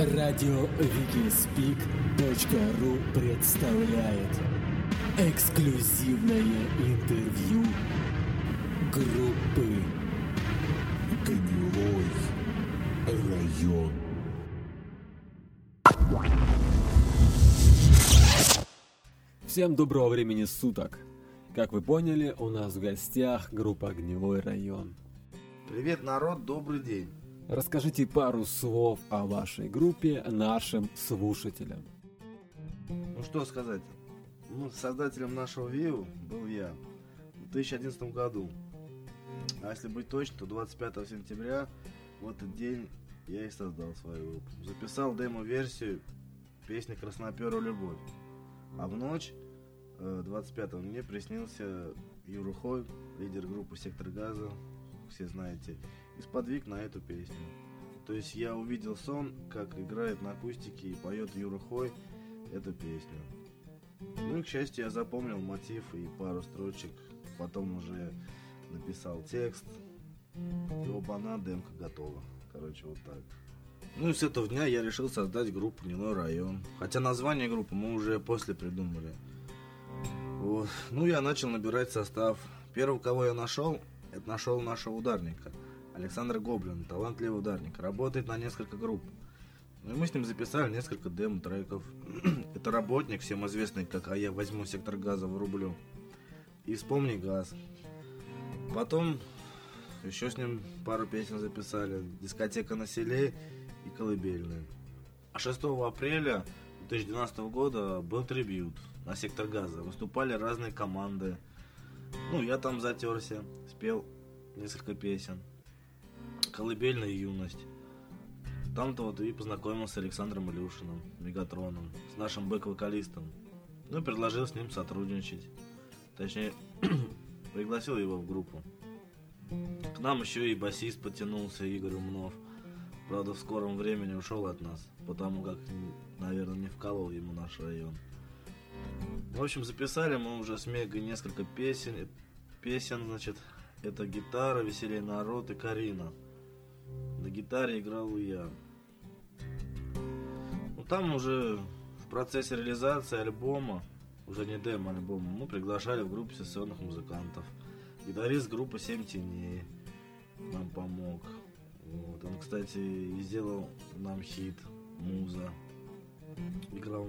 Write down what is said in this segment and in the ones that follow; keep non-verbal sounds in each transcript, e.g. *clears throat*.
Радио Викиспик.ру представляет эксклюзивное интервью группы Гнилой район. Всем доброго времени суток! Как вы поняли, у нас в гостях группа «Гнилой район». Привет, народ, добрый день. Расскажите пару слов о вашей группе нашим слушателям. Ну что сказать, ну, создателем нашего видео был я в 2011 году. А если быть точным, то 25 сентября в этот день я и создал свою группу. Записал демо-версию песни «Красноперу любовь». А в ночь э, 25 мне приснился Юра Хой, лидер группы «Сектор газа», все знаете, и сподвиг на эту песню. То есть я увидел сон, как играет на акустике и поет Юра Хой эту песню. Ну и, к счастью, я запомнил мотив и пару строчек. Потом уже написал текст. И оба-на, демка готова. Короче, вот так. Ну и с этого дня я решил создать группу «Гнилой район». Хотя название группы мы уже после придумали. Вот. Ну, я начал набирать состав. Первого, кого я нашел, это нашел нашего ударника. Александр Гоблин, талантливый ударник. Работает на несколько групп. Ну и мы с ним записали несколько демо-треков. *clears throat* Это работник, всем известный, как «А я возьму сектор газа, врублю». И «Вспомни газ». Потом еще с ним пару песен записали. «Дискотека на селе» и «Колыбельная». А 6 апреля 2012 года был трибют на сектор газа. Выступали разные команды. Ну, я там затерся, спел несколько песен. Колыбельная юность. Там-то вот и познакомился с Александром Илюшиным, Мегатроном, с нашим бэк-вокалистом. Ну предложил с ним сотрудничать. Точнее, *clears throat* пригласил его в группу. К нам еще и басист потянулся, Игорь Умнов. Правда, в скором времени ушел от нас, потому как, наверное, не вкалывал ему наш район. В общем, записали мы уже с Мегой несколько песен. Песен, значит, это гитара, веселее народ и Карина. На гитаре играл я. Ну, там уже в процессе реализации альбома, уже не демо-альбома, мы приглашали в группу сессионных музыкантов. Гитарист группы «Семь теней» нам помог. Вот. Он, кстати, и сделал нам хит «Муза». Играл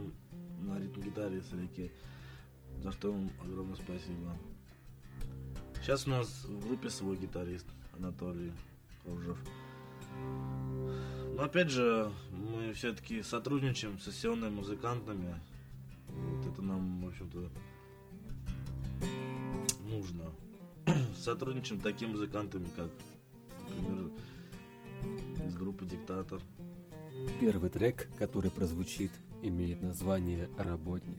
на ритм-гитаре с реки, за что ему огромное спасибо. Сейчас у нас в группе свой гитарист Анатолий Коржев. Но опять же, мы все-таки сотрудничаем с сессионными музыкантами. Вот это нам, в общем-то, нужно. *clears throat* Сотрудничаем с такими музыкантами, как, например, из группы Диктатор. Первый трек, который прозвучит, имеет название «Работник».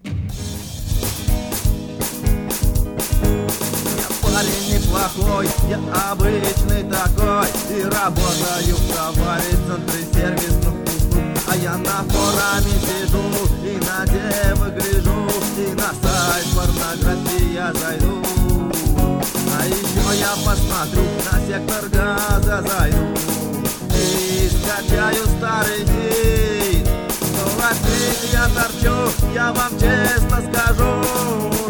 Парень неплохой, я обычный такой И работаю в товаре в центре сервисных услуг А я на форуме сижу и на девы гляжу И на сайт порнографии я зайду. А еще я посмотрю на сектор газа зайду. И скачаю Я торчу, я вам честно скажу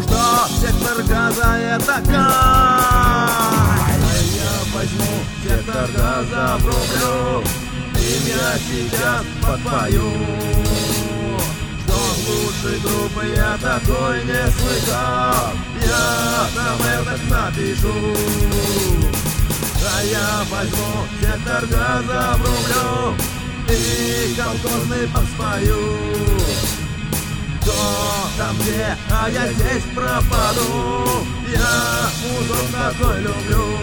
Что сектор газа это кайф. Я возьму сектор газа в рублю И я сейчас подпою. Что лучшей группы я такой не слыхал Я там это напишу. А я возьму сектор газа в рублю и колхозный поспою Кто там где, а я здесь пропаду. Я музон такой люблю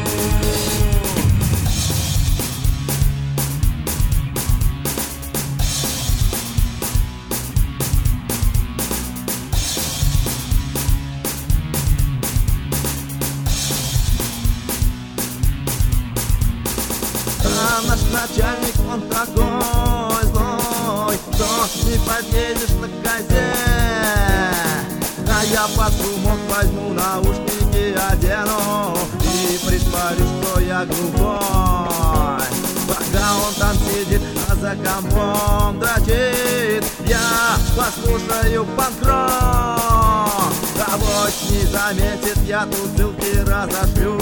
он такой злой Что не подъедешь на козе. А я под шумок возьму наушники одену И притворюсь, что я глухой. Пока он там сидит, а за компом дрочит Я послушаю панк-рок. Авось не заметит, я тут ссылки разошлю.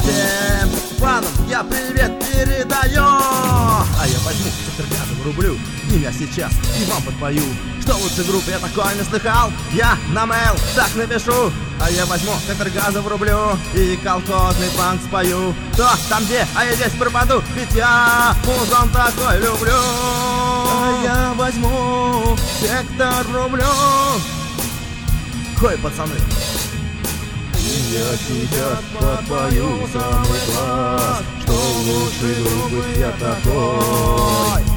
Всем фанам я привет передаю. А я возьму газа врублю Им я сейчас и вам подпою. Что лучше группы я такое не слыхал? Я на mail так напишу. А я возьму сектор газа врублю И колхозный панк спою. Кто там где, а я здесь пропаду Ведь я музон такой люблю. А я возьму сектор рублю. Хой, пацаны. Я сейчас подпою самый класс Что лучший друг я такой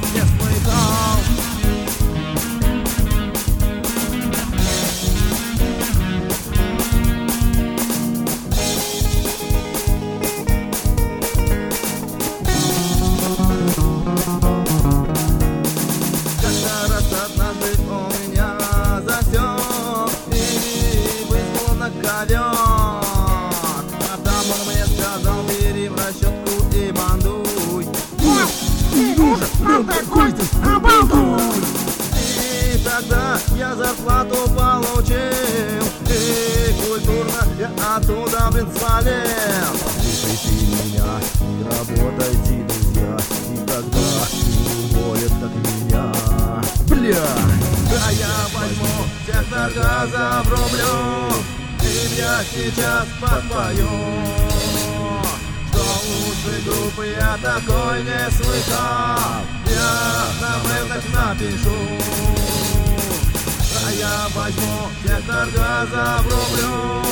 блин, свалил Послушайте меня и работайте, друзья И тогда не уволят, как меня. Бля! Да я возьму сектор газа врублю. И я сейчас подпою. Лучшей группы я такой не слыхал. Я на мейлах напишу я возьму сектор газа врублю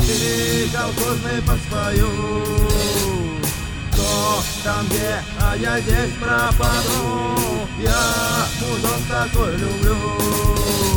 И колхозный подспою. Кто там где, а я здесь пропаду Я музон такой люблю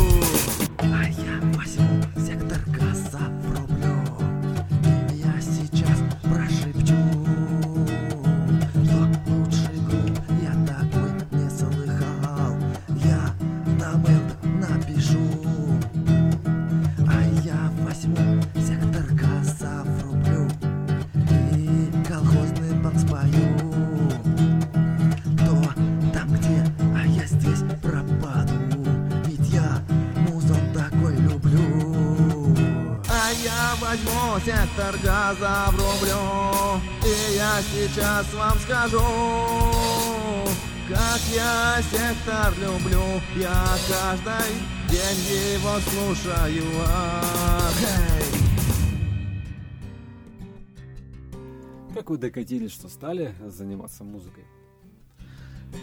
сектор газа врублю И я сейчас вам скажу как я сектор люблю, я каждый день его слушаю. Эй. Как вы докатились, что стали заниматься музыкой?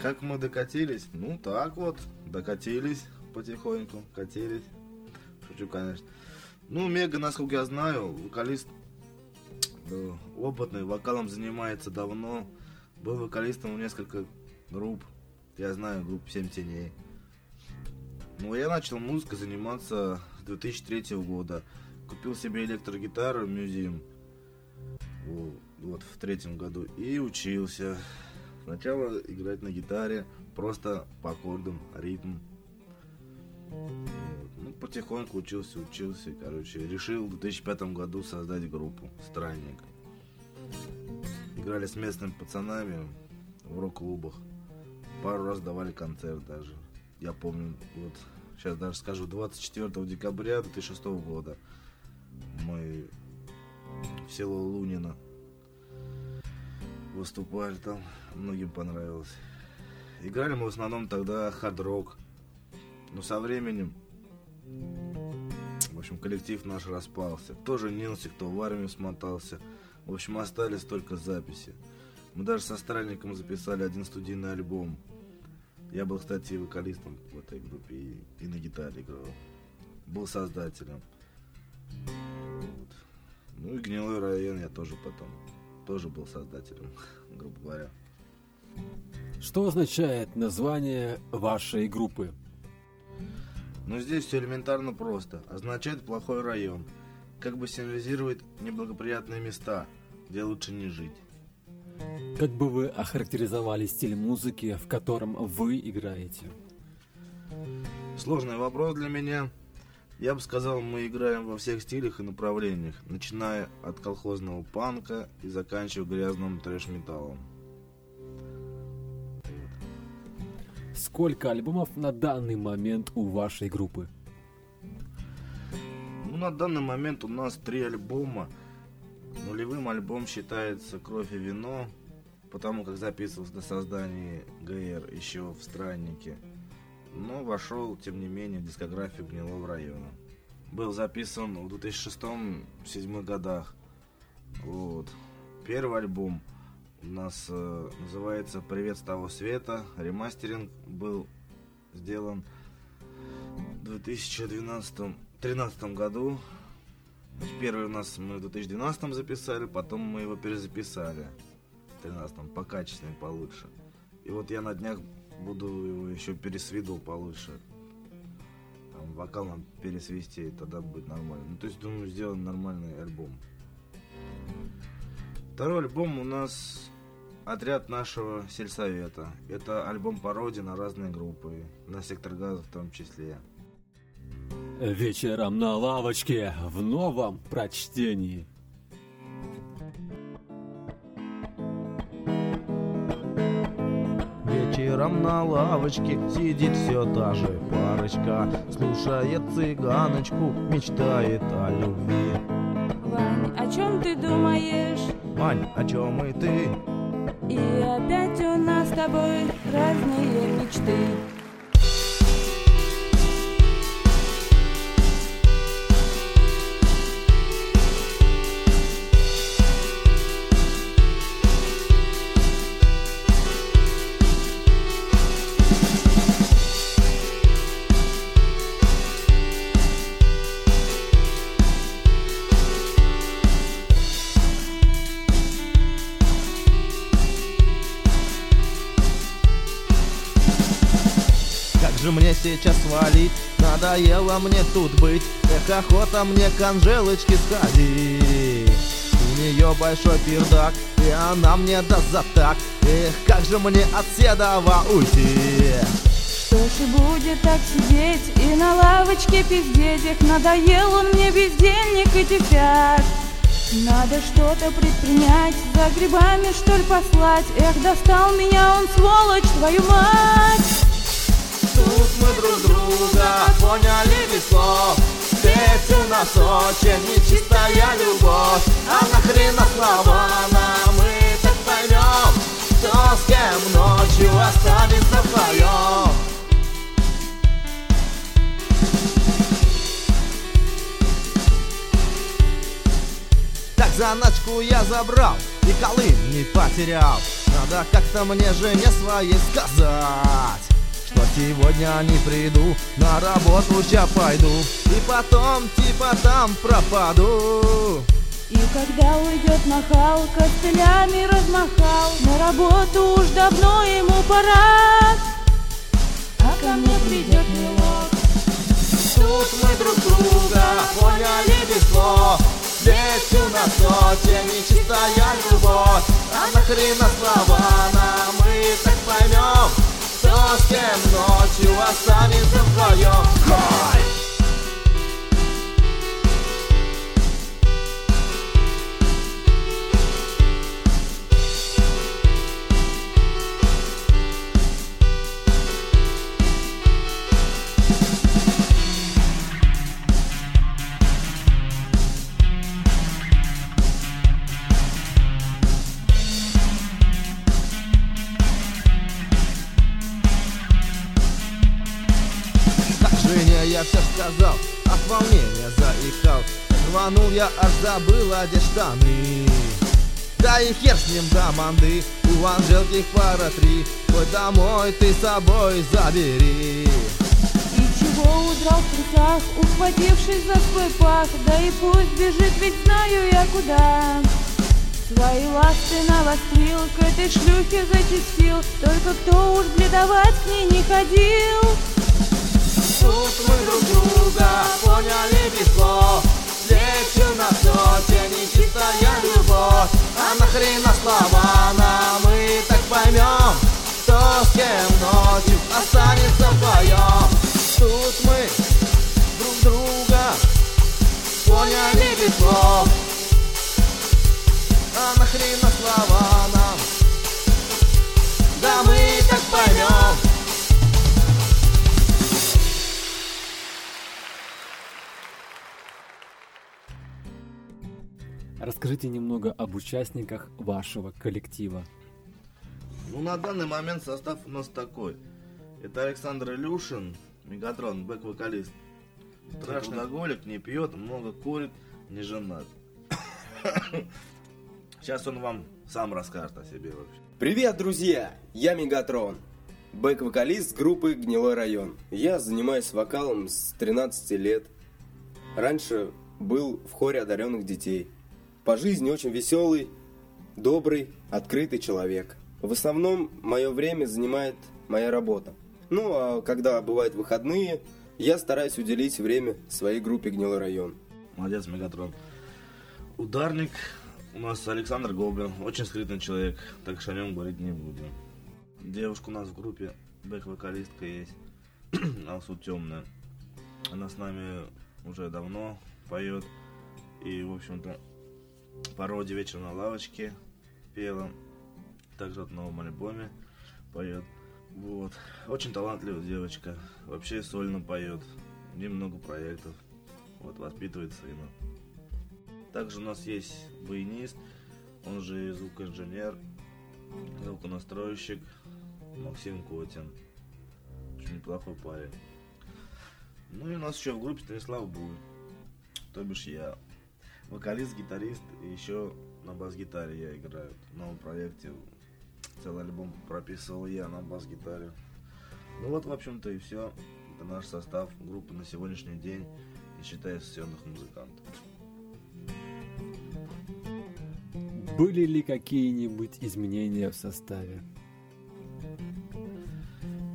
Как мы докатились? Ну, так вот, докатились потихоньку, катились. Шучу, конечно. Ну, Мега, насколько я знаю, вокалист опытный, вокалом занимается давно. Был вокалистом в несколько групп. Я знаю группу «Семь теней». Ну, я начал музыкой заниматься с 2003 года. Купил себе электрогитару Museum Во- вот в третьем году и учился. Сначала играть на гитаре, просто по аккордам, ритм. Ну, потихоньку учился, учился, короче. Решил в 2005 году создать группу «Странник». Играли с местными пацанами в рок-клубах. Пару раз давали концерт даже. Я помню, вот сейчас даже скажу, 24 декабря 2006 года мы в село Лунина выступали там, многим понравилось. Играли мы в основном тогда хард-рок. Но со временем, в общем, коллектив наш распался. Кто женился, кто в армию смотался. В общем, остались только записи. Мы даже со Странником записали один студийный альбом. Я был, кстати, вокалистом в этой группе и, и на гитаре играл. Был создателем. Вот. Ну и Гнилой район я тоже потом. Тоже был создателем, *laughs* грубо говоря. Что означает название вашей группы? Но здесь все элементарно просто. Означает плохой район. Как бы символизирует неблагоприятные места, где лучше не жить. Как бы вы охарактеризовали стиль музыки, в котором вы играете? Сложный вопрос для меня. Я бы сказал, мы играем во всех стилях и направлениях, начиная от колхозного панка и заканчивая грязным трэш-металлом. Сколько альбомов на данный момент у вашей группы? Ну, на данный момент у нас три альбома. Нулевым альбом считается «Кровь и вино», потому как записывался на создании ГР еще в «Страннике». Но вошел, тем не менее, в дискографию Гнилого района. Был записан в 2006-2007 годах. Вот. Первый альбом у нас э, называется «Привет с того света». Ремастеринг был сделан в 2012 2013 году. Первый у нас мы в 2012 записали, потом мы его перезаписали в 2013 по качественнее, получше. И вот я на днях буду его еще пересвидал получше. Там вокал надо пересвести, и тогда будет нормально. Ну, то есть, думаю, сделан нормальный альбом. Второй альбом у нас отряд нашего сельсовета. Это альбом пародии на разные группы, на сектор газа в том числе. Вечером на лавочке в новом прочтении. Вечером на лавочке сидит все та же парочка Слушает цыганочку, мечтает о любви Вань, о чем ты думаешь? Мань, о чем и ты? И опять у нас с тобой разные мечты. Мне сейчас свалить? Надоело мне тут быть Эх, охота мне к Анжелочке сходить. У нее большой пердак И она мне даст за так. Эх, как же мне от Седова уйти? Что ж и будет так сидеть и на лавочке пиздеть? Эх, надоел он мне бездельник и тефяк Надо что-то предпринять, за грибами что ли послать? Эх, достал меня он, сволочь, твою мать друг друга поняли без слов Ведь у нас очень нечистая любовь. А нахрена слова нам мы так поймем Кто с кем ночью останется вдвоем. Так заначку я забрал и Колым не потерял. Надо как-то мне жене своей сказать Что сегодня не приду, на работу ща пойду. И потом типа там пропаду. И когда уйдет нахал, костылями размахал. На работу уж давно ему пора. А ко мне придет милок Тут мы друг друга поняли без слов Ведь у нас очень нечистая любовь. А нахрена слова поймем Кто с кем ночью останется вдвоем Хой! Сказал, от волнения заикал. Рванул я, аж забыл одеть штаны. Да и хер с ним до манды, у Анжелки пара три. Хоть домой ты с собой забери. И чего удрал в трусах, ухватившись за свой пах? Да и пусть бежит, ведь знаю я куда. Свои ласты навострил, к этой шлюхе зачастил Только кто уж бледовать к ней не ходил. Тут мы друг друга останется вдвоем Тут мы друг друга поняли без слов А нахрена слова нам? Да мы так поймем Расскажите немного об участниках вашего коллектива. Ну, на данный момент состав у нас такой. Это Александр Илюшин, Мегатрон, бэк-вокалист. Страшный алкоголик, не пьет, много курит, не женат. *coughs* Сейчас он вам сам расскажет о себе вообще. Привет, друзья! Я Мегатрон, бэк-вокалист группы «Гнилой район». Я занимаюсь вокалом с 13 лет. Раньше был в хоре одаренных детей. По жизни очень веселый, добрый, открытый человек. В основном мое время занимает моя работа. Ну, а когда бывают выходные, я стараюсь уделить время своей группе «Гнилой район». Молодец, Мегатрон. Ударник у нас Александр Гоблин, очень скрытный человек, так что о нем говорить не будем. Девушка у нас в группе, бэк-вокалистка есть, *clears throat* Алсу Темная. Она с нами уже давно поет. И, в общем-то, пародия вечер на лавочке пела. Также от новом альбоме поет. Вот. Очень талантливая девочка. Вообще сольно поет. У нее много проектов. Вот, воспитывает сына. Также у нас есть баянист, он же звукоинженер, звуконастройщик Максим Котин. Очень неплохой парень. Ну и у нас еще в группе Станислав Буй. То бишь я. Вокалист, гитарист и еще на бас-гитаре я играю. В новом проекте целый альбом прописывал я на бас-гитаре. Ну вот, в общем-то, и все. Это наш состав группы на сегодняшний день, не считая сессионных музыкантов. Были ли какие-нибудь изменения в составе?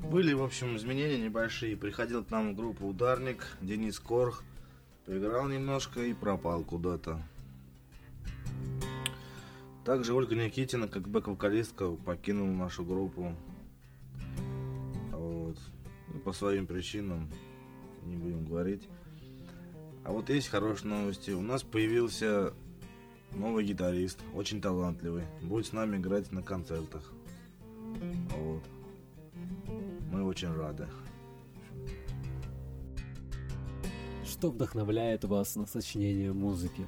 Были, в общем, изменения небольшие. Приходил к нам в группу ударник Денис Корх. Поиграл немножко и пропал куда-то. Также Ольга Никитина, как бэк-вокалистка, покинула нашу группу. Вот. Ну, по своим причинам, не будем говорить. А вот есть хорошие новости. У нас появился новый гитарист, очень талантливый. Будет с нами играть на концертах. Вот. Мы очень рады. Что вдохновляет вас на сочинение музыки?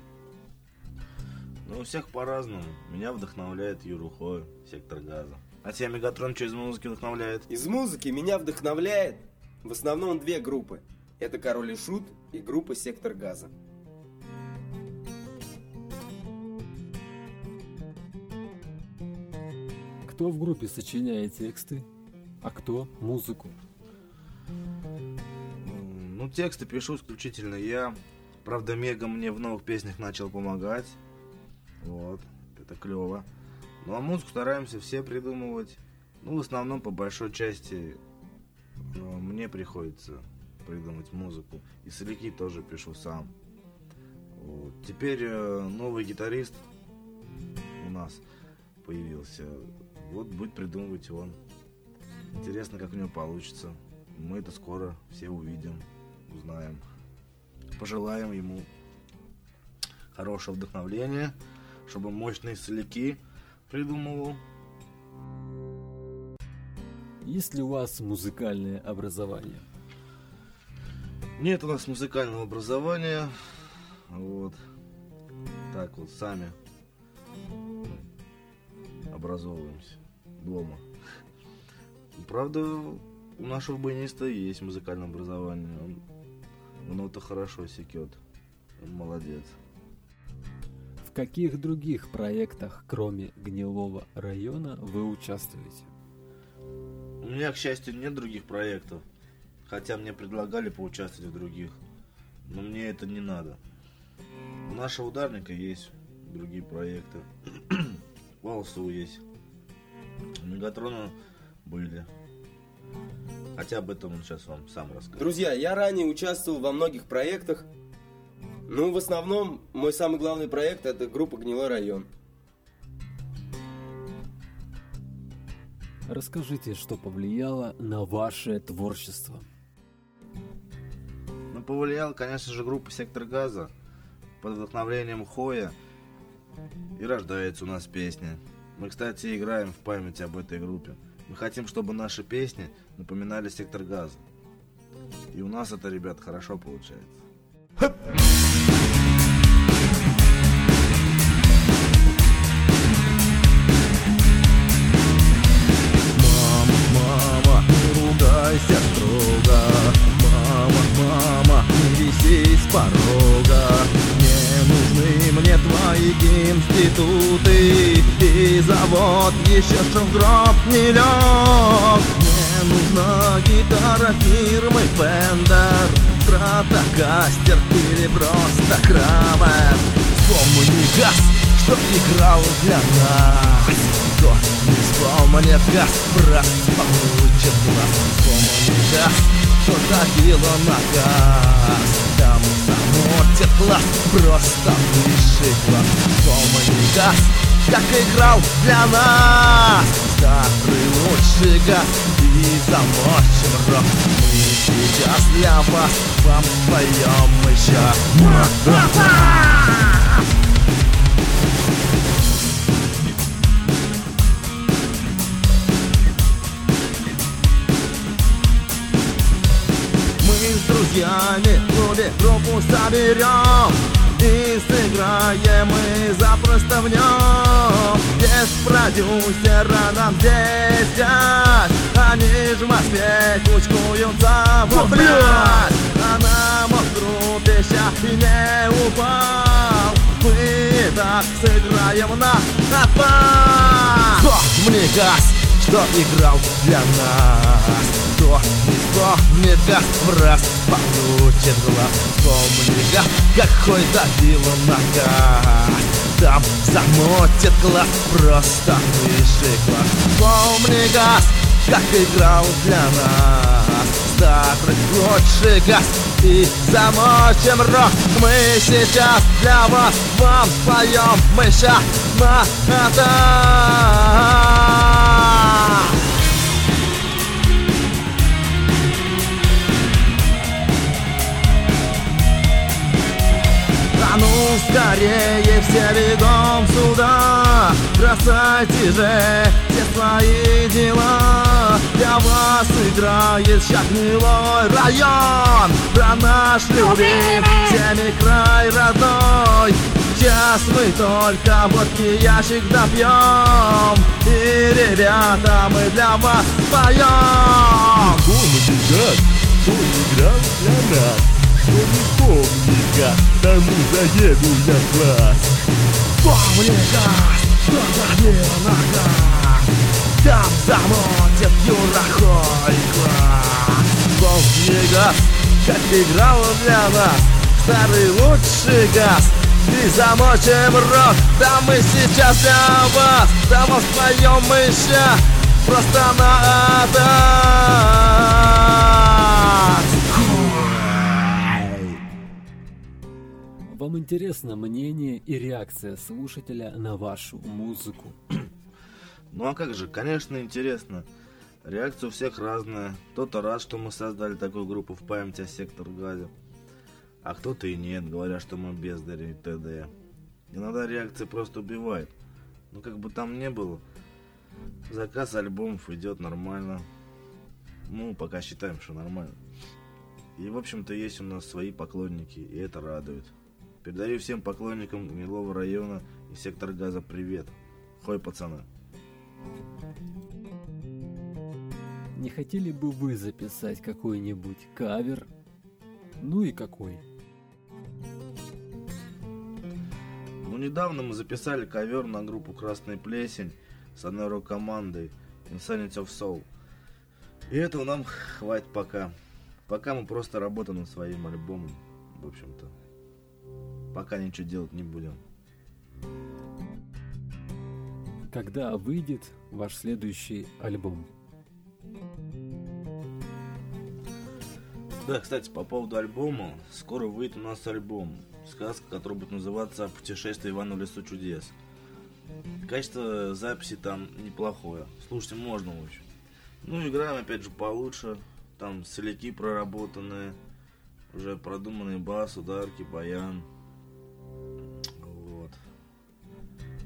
Ну, у всех по-разному. Меня вдохновляет Юрухой, Сектор Газа. А тебя Мегатрон что из музыки вдохновляет? Из музыки меня вдохновляет в основном две группы. Это «Король и Шут» и группа «Сектор газа». Кто в группе сочиняет тексты, а кто музыку? Ну, тексты пишу исключительно я. Правда, Мега мне в новых песнях начал помогать. Вот, это клево. Ну, а музыку стараемся все придумывать. Ну, в основном, по большой части, э, мне приходится придумать музыку. И соляки тоже пишу сам. Вот. Теперь э, новый гитарист у нас появился. Вот будет придумывать он. Интересно, как у него получится. Мы это скоро все увидим, узнаем. Пожелаем ему хорошего вдохновления, чтобы мощные соляки придумывал. Есть ли у вас музыкальное образование? Нет у нас музыкального образования. Вот. Так вот, сами образовываемся дома. Правда, у нашего баяниста есть музыкальное образование. Он, он это хорошо секет. Он молодец. В каких других проектах, кроме Гнилого района, вы участвуете? У меня, к счастью, нет других проектов. Хотя мне предлагали поучаствовать в других. Но мне это не надо. У нашего ударника есть другие проекты. *clears throat* У Алсу есть. У Мегатрона были. Хотя об этом он сейчас вам сам расскажет. Друзья, я ранее участвовал во многих проектах. Ну, в основном, мой самый главный проект это группа «Гнилой район». Расскажите, что повлияло на ваше творчество. Ну, повлияла, конечно же, группа «Сектор газа» под вдохновлением Хоя. И рождается у нас песня. Мы, кстати, играем в память об этой группе. Мы хотим, чтобы наши песни напоминали «Сектор газа». И у нас это, ребят, хорошо получается. Держайся строго. Мама, мама, не виси с порога. Не нужны мне твои институты. И завод еще что в гроб не лег Мне нужна гитара фирмы Fender. Стратокастер или просто Крамер Вспомни газ, что играл для нас. Кто не вспомнит газ, брат, получит глаз Вспомни газ, что давило на газ. Там замутит глаз, просто высший класс Вспомни газ, как играл для нас. Старый лучший газ и замочим рот. Мы сейчас для вас вам поем еще друзьями в клубе группу соберем И сыграем мы запросто в нем Без продюсера нам здесь взять Они ж в Москве кучкуются вот блядь. А нам он в группе ща и не упал. Мы так сыграем на отпад Кто мне газ, что играл для нас. Кто не вспомнит газ, в раз получит глаз Вспомни газ, какой давил он на газ Там замотит глаз, просто высший класс Вспомни газ, как играл для нас. Старый лучший газ и замочим рот. Мы сейчас для вас вам споем Мы ща на это скорее все бегом сюда Бросайте же все свои дела. Для вас играет сейчас гнилой район. Про наш любимый всеми край родной. Сейчас мы только водки ящик допьем. И, ребята, мы для вас поем. Помни гад, кто играл для нас Кто не помнит тому заеду я в глаз Помни газ, что на газ Там замотит Юра Хойко Помни газ, как играл для нас Старый лучший газ и замочим рот Да мы сейчас для вас Да мы ща Просто на это Вам интересно мнение и реакция слушателя на вашу музыку? Ну а как же, конечно, интересно. Реакция у всех разная. Кто-то рад, что мы создали такую группу в память о сектор газе. А кто-то и нет, говоря, что мы бездари и т.д. Иногда реакция просто убивает. Ну как бы там не было. Заказ альбомов идет нормально. Ну, пока считаем, что нормально. И, в общем-то, есть у нас свои поклонники, и это радует. Передаю всем поклонникам Гнилого района и сектор газа привет. Хой, пацаны. Не хотели бы вы записать какой-нибудь кавер? Ну и какой? Ну, недавно мы записали ковер на группу Красная Плесень с одной рок-командой Insanity of Soul. И этого нам хватит пока. Пока мы просто работаем над своим альбомом, в общем-то. Пока ничего делать не будем. Когда выйдет ваш следующий альбом? Да, кстати, по поводу альбома. Скоро выйдет у нас альбом. Сказка, который будет называться «Путешествие Ивана в лесу чудес». Качество записи там неплохое. Слушайте, можно, общем. Ну, играем, опять же, получше. Там соляки проработанные. Уже продуманный бас, ударки, баян.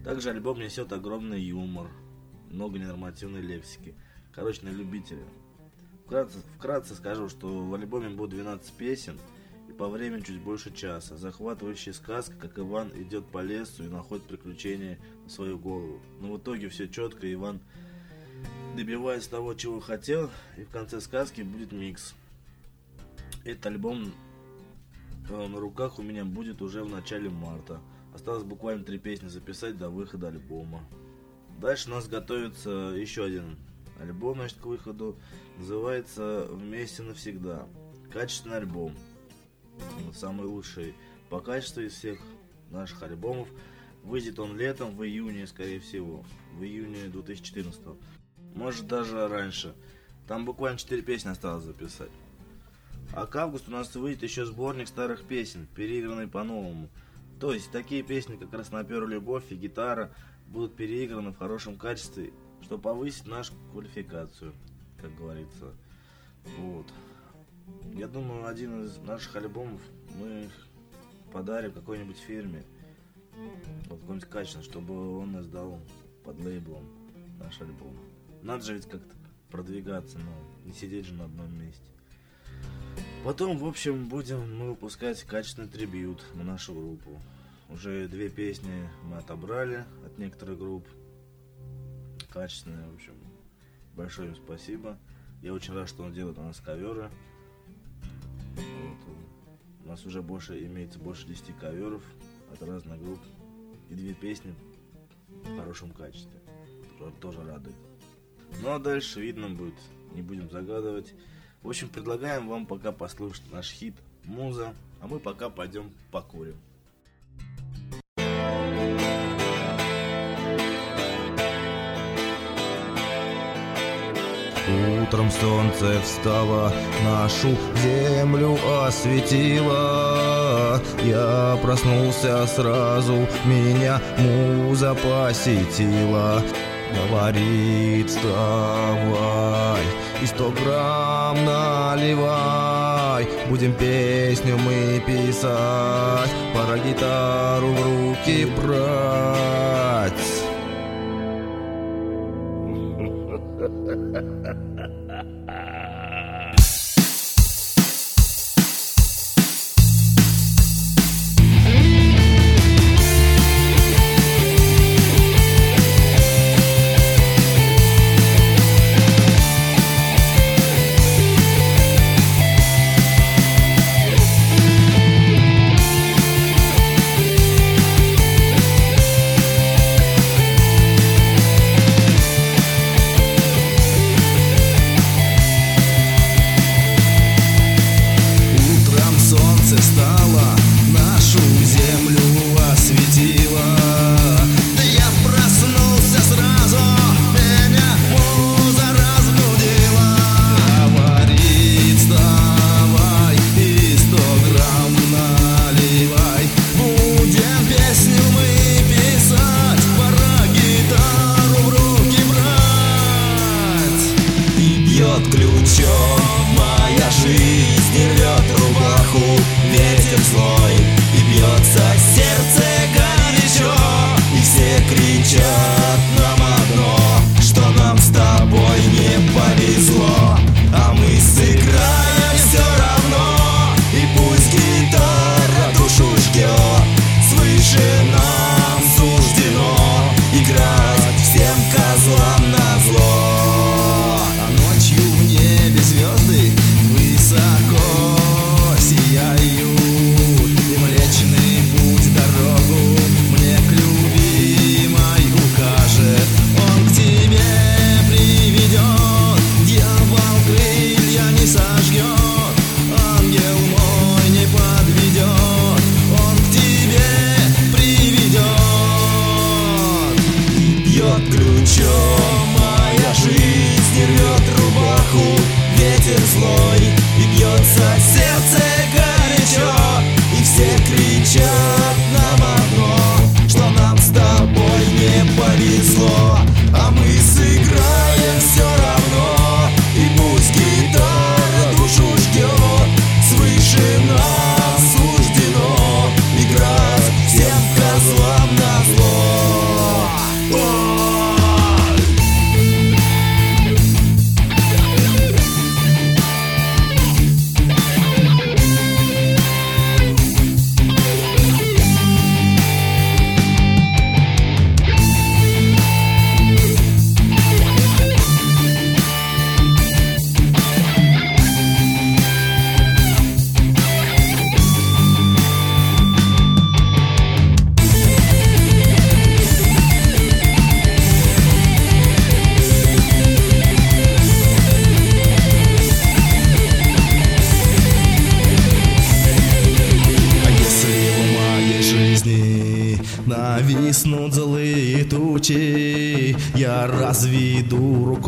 Также альбом несет огромный юмор. Много ненормативной лексики. Короче, на любителя. Вкратце, вкратце скажу, что в альбоме будет 12 песен и по времени чуть больше часа. Захватывающая сказка, как Иван идет по лесу и находит приключения на свою голову. Но в итоге все четко, Иван добиваюсь того, чего хотел, и в конце сказки будет микс. Этот альбом э, на руках у меня будет уже в начале марта. Осталось буквально три песни записать до выхода альбома. Дальше у нас готовится еще один альбом, значит, к выходу. Называется «Вместе навсегда». Качественный альбом. Самый лучший по качеству из всех наших альбомов. Выйдет он летом, в июне, скорее всего. В июне 2014. Может даже раньше. Там буквально 4 песни осталось записать. А к августу у нас выйдет еще сборник старых песен, переигранный по-новому. То есть такие песни, как раз «Напер любовь» и «Гитара» будут переиграны в хорошем качестве, чтобы повысить нашу квалификацию, как говорится. Вот. Я думаю, один из наших альбомов мы подарим какой-нибудь фирме. Какой-нибудь качественный, чтобы он нас дал под лейблом наш альбом. Надо же ведь как-то продвигаться, но не сидеть же на одном месте. Потом, в общем, будем мы выпускать качественный трибют на нашу группу. Уже две песни мы отобрали от некоторых групп. Качественные, в общем. Большое им спасибо. Я очень рад, что он делает у нас коверы. Вот. У нас уже больше имеется больше 10 коверов от разных групп. И две песни в хорошем качестве. Тоже- радует. Ну а дальше видно будет. Не будем загадывать. В общем, предлагаем вам пока послушать наш хит «Муза», а мы пока пойдем покурим. Утром солнце встало, нашу землю осветило. Я проснулся сразу, меня муза посетила. Говорит, вставай и сто грамм наливай. Будем песню мы писать, пора гитару в руки брать.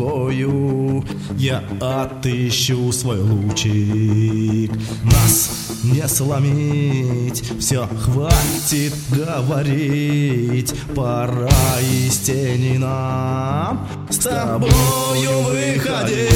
Рукою, я отыщу свой лучик. Нас не сломить, все хватит говорить, пора из тени нам с тобою выходить.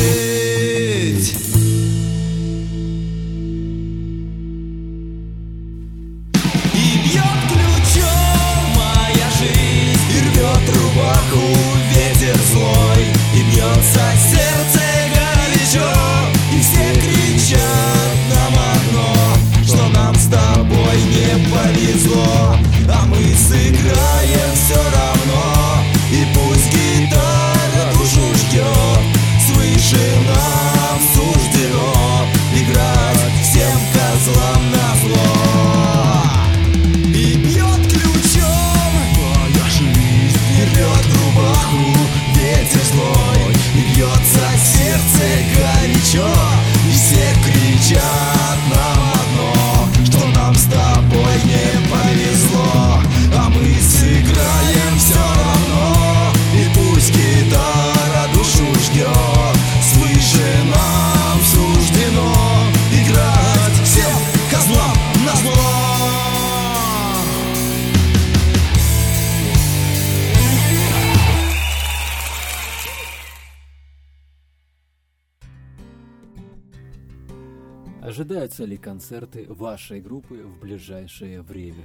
Концерты вашей группы в ближайшее время?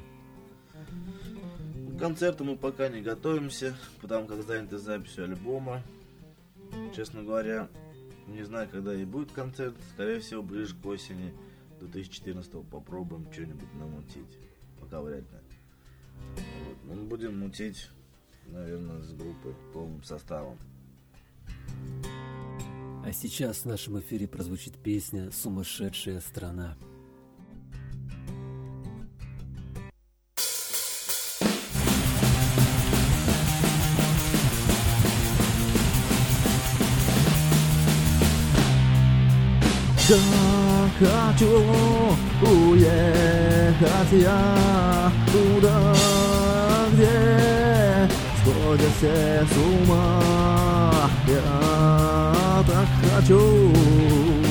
К концерту мы пока не готовимся, потому как заняты записью альбома. Честно говоря, не знаю, когда и будет концерт. Скорее всего, ближе к осени 2014 попробуем что-нибудь намутить. Пока вряд ли. Вот. Мы будем мутить, наверное, с группой полным составом. А сейчас в нашем эфире прозвучит песня «Сумасшедшая страна». Хочу уехать я туда, где сходят все с ума. Я так хочу.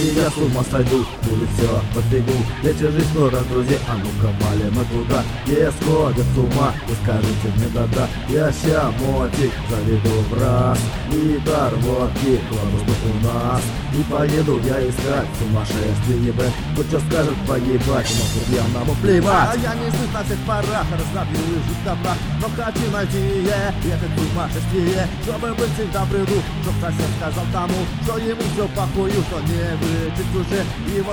А если я будет все по снегу Лечи жизнь скоро, друзья, а ну-ка валим туда. Где сходят с ума, и скажите мне да-да. Я ща мотик заведу в раз И торвотки кладу у нас. И поеду я искать сумасшествие бэк Кто что скажет погибать, может пьяному плевать. А я не на всех парах, разобью и жить добра Но хочу найти я это сумасшествие. Чтобы быть всегда в ряду, чтоб сосед сказал тому Что ему все похую, что не вылечить уже. Его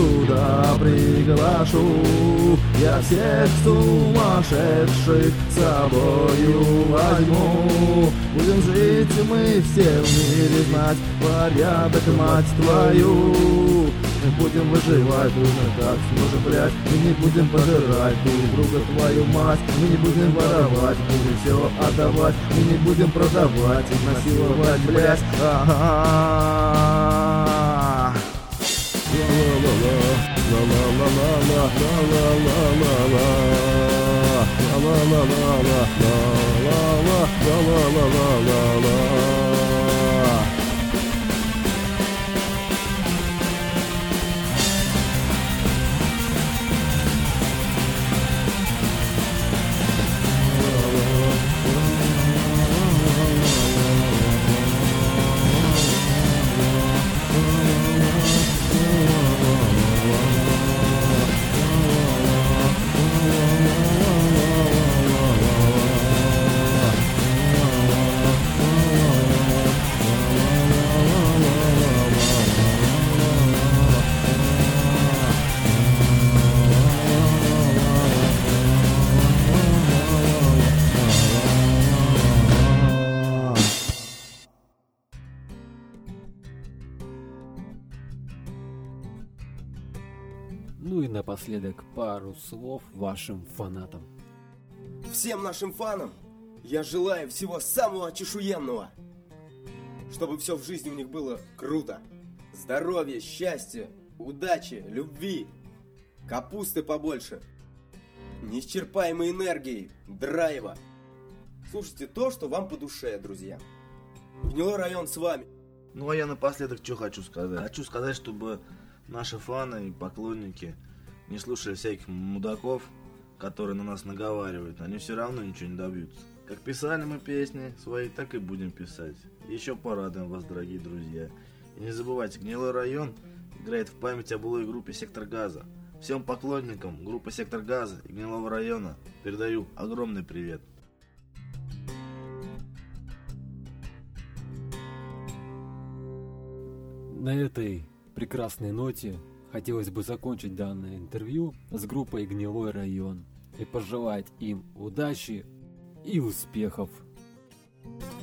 туда приглашу. Я всех сумасшедших с собою возьму. Будем жить мы все в мире знать Порядок, мать твою. Будем выживать, будем как сможем, блядь? Мы не будем пожирать друг друга, твою мать. Мы не будем воровать, будем все отдавать. Мы не будем продавать насиловать, блядь. Ага. Ну и напоследок пару слов вашим фанатам. Всем нашим фанам я желаю всего самого чешуенного. Чтобы все в жизни у них было круто. Здоровья, счастья, удачи, любви, капусты побольше, неисчерпаемой энергии, драйва. Слушайте то, что вам по душе, друзья. Гнилой район с вами. Ну а я напоследок что хочу сказать? Хочу сказать, чтобы наши фаны и поклонники не слушали всяких мудаков, которые на нас наговаривают. Они все равно ничего не добьются. Как писали мы песни свои, так и будем писать. Еще порадуем вас, дорогие друзья. И не забывайте, Гнилой район играет в память о былой группе «Сектор газа». Всем поклонникам группы «Сектор газа» и Гнилого района передаю огромный привет. На этой прекрасной ноте Хотелось бы закончить данное интервью с группой «Гнилой район» и пожелать им удачи и успехов. Thank you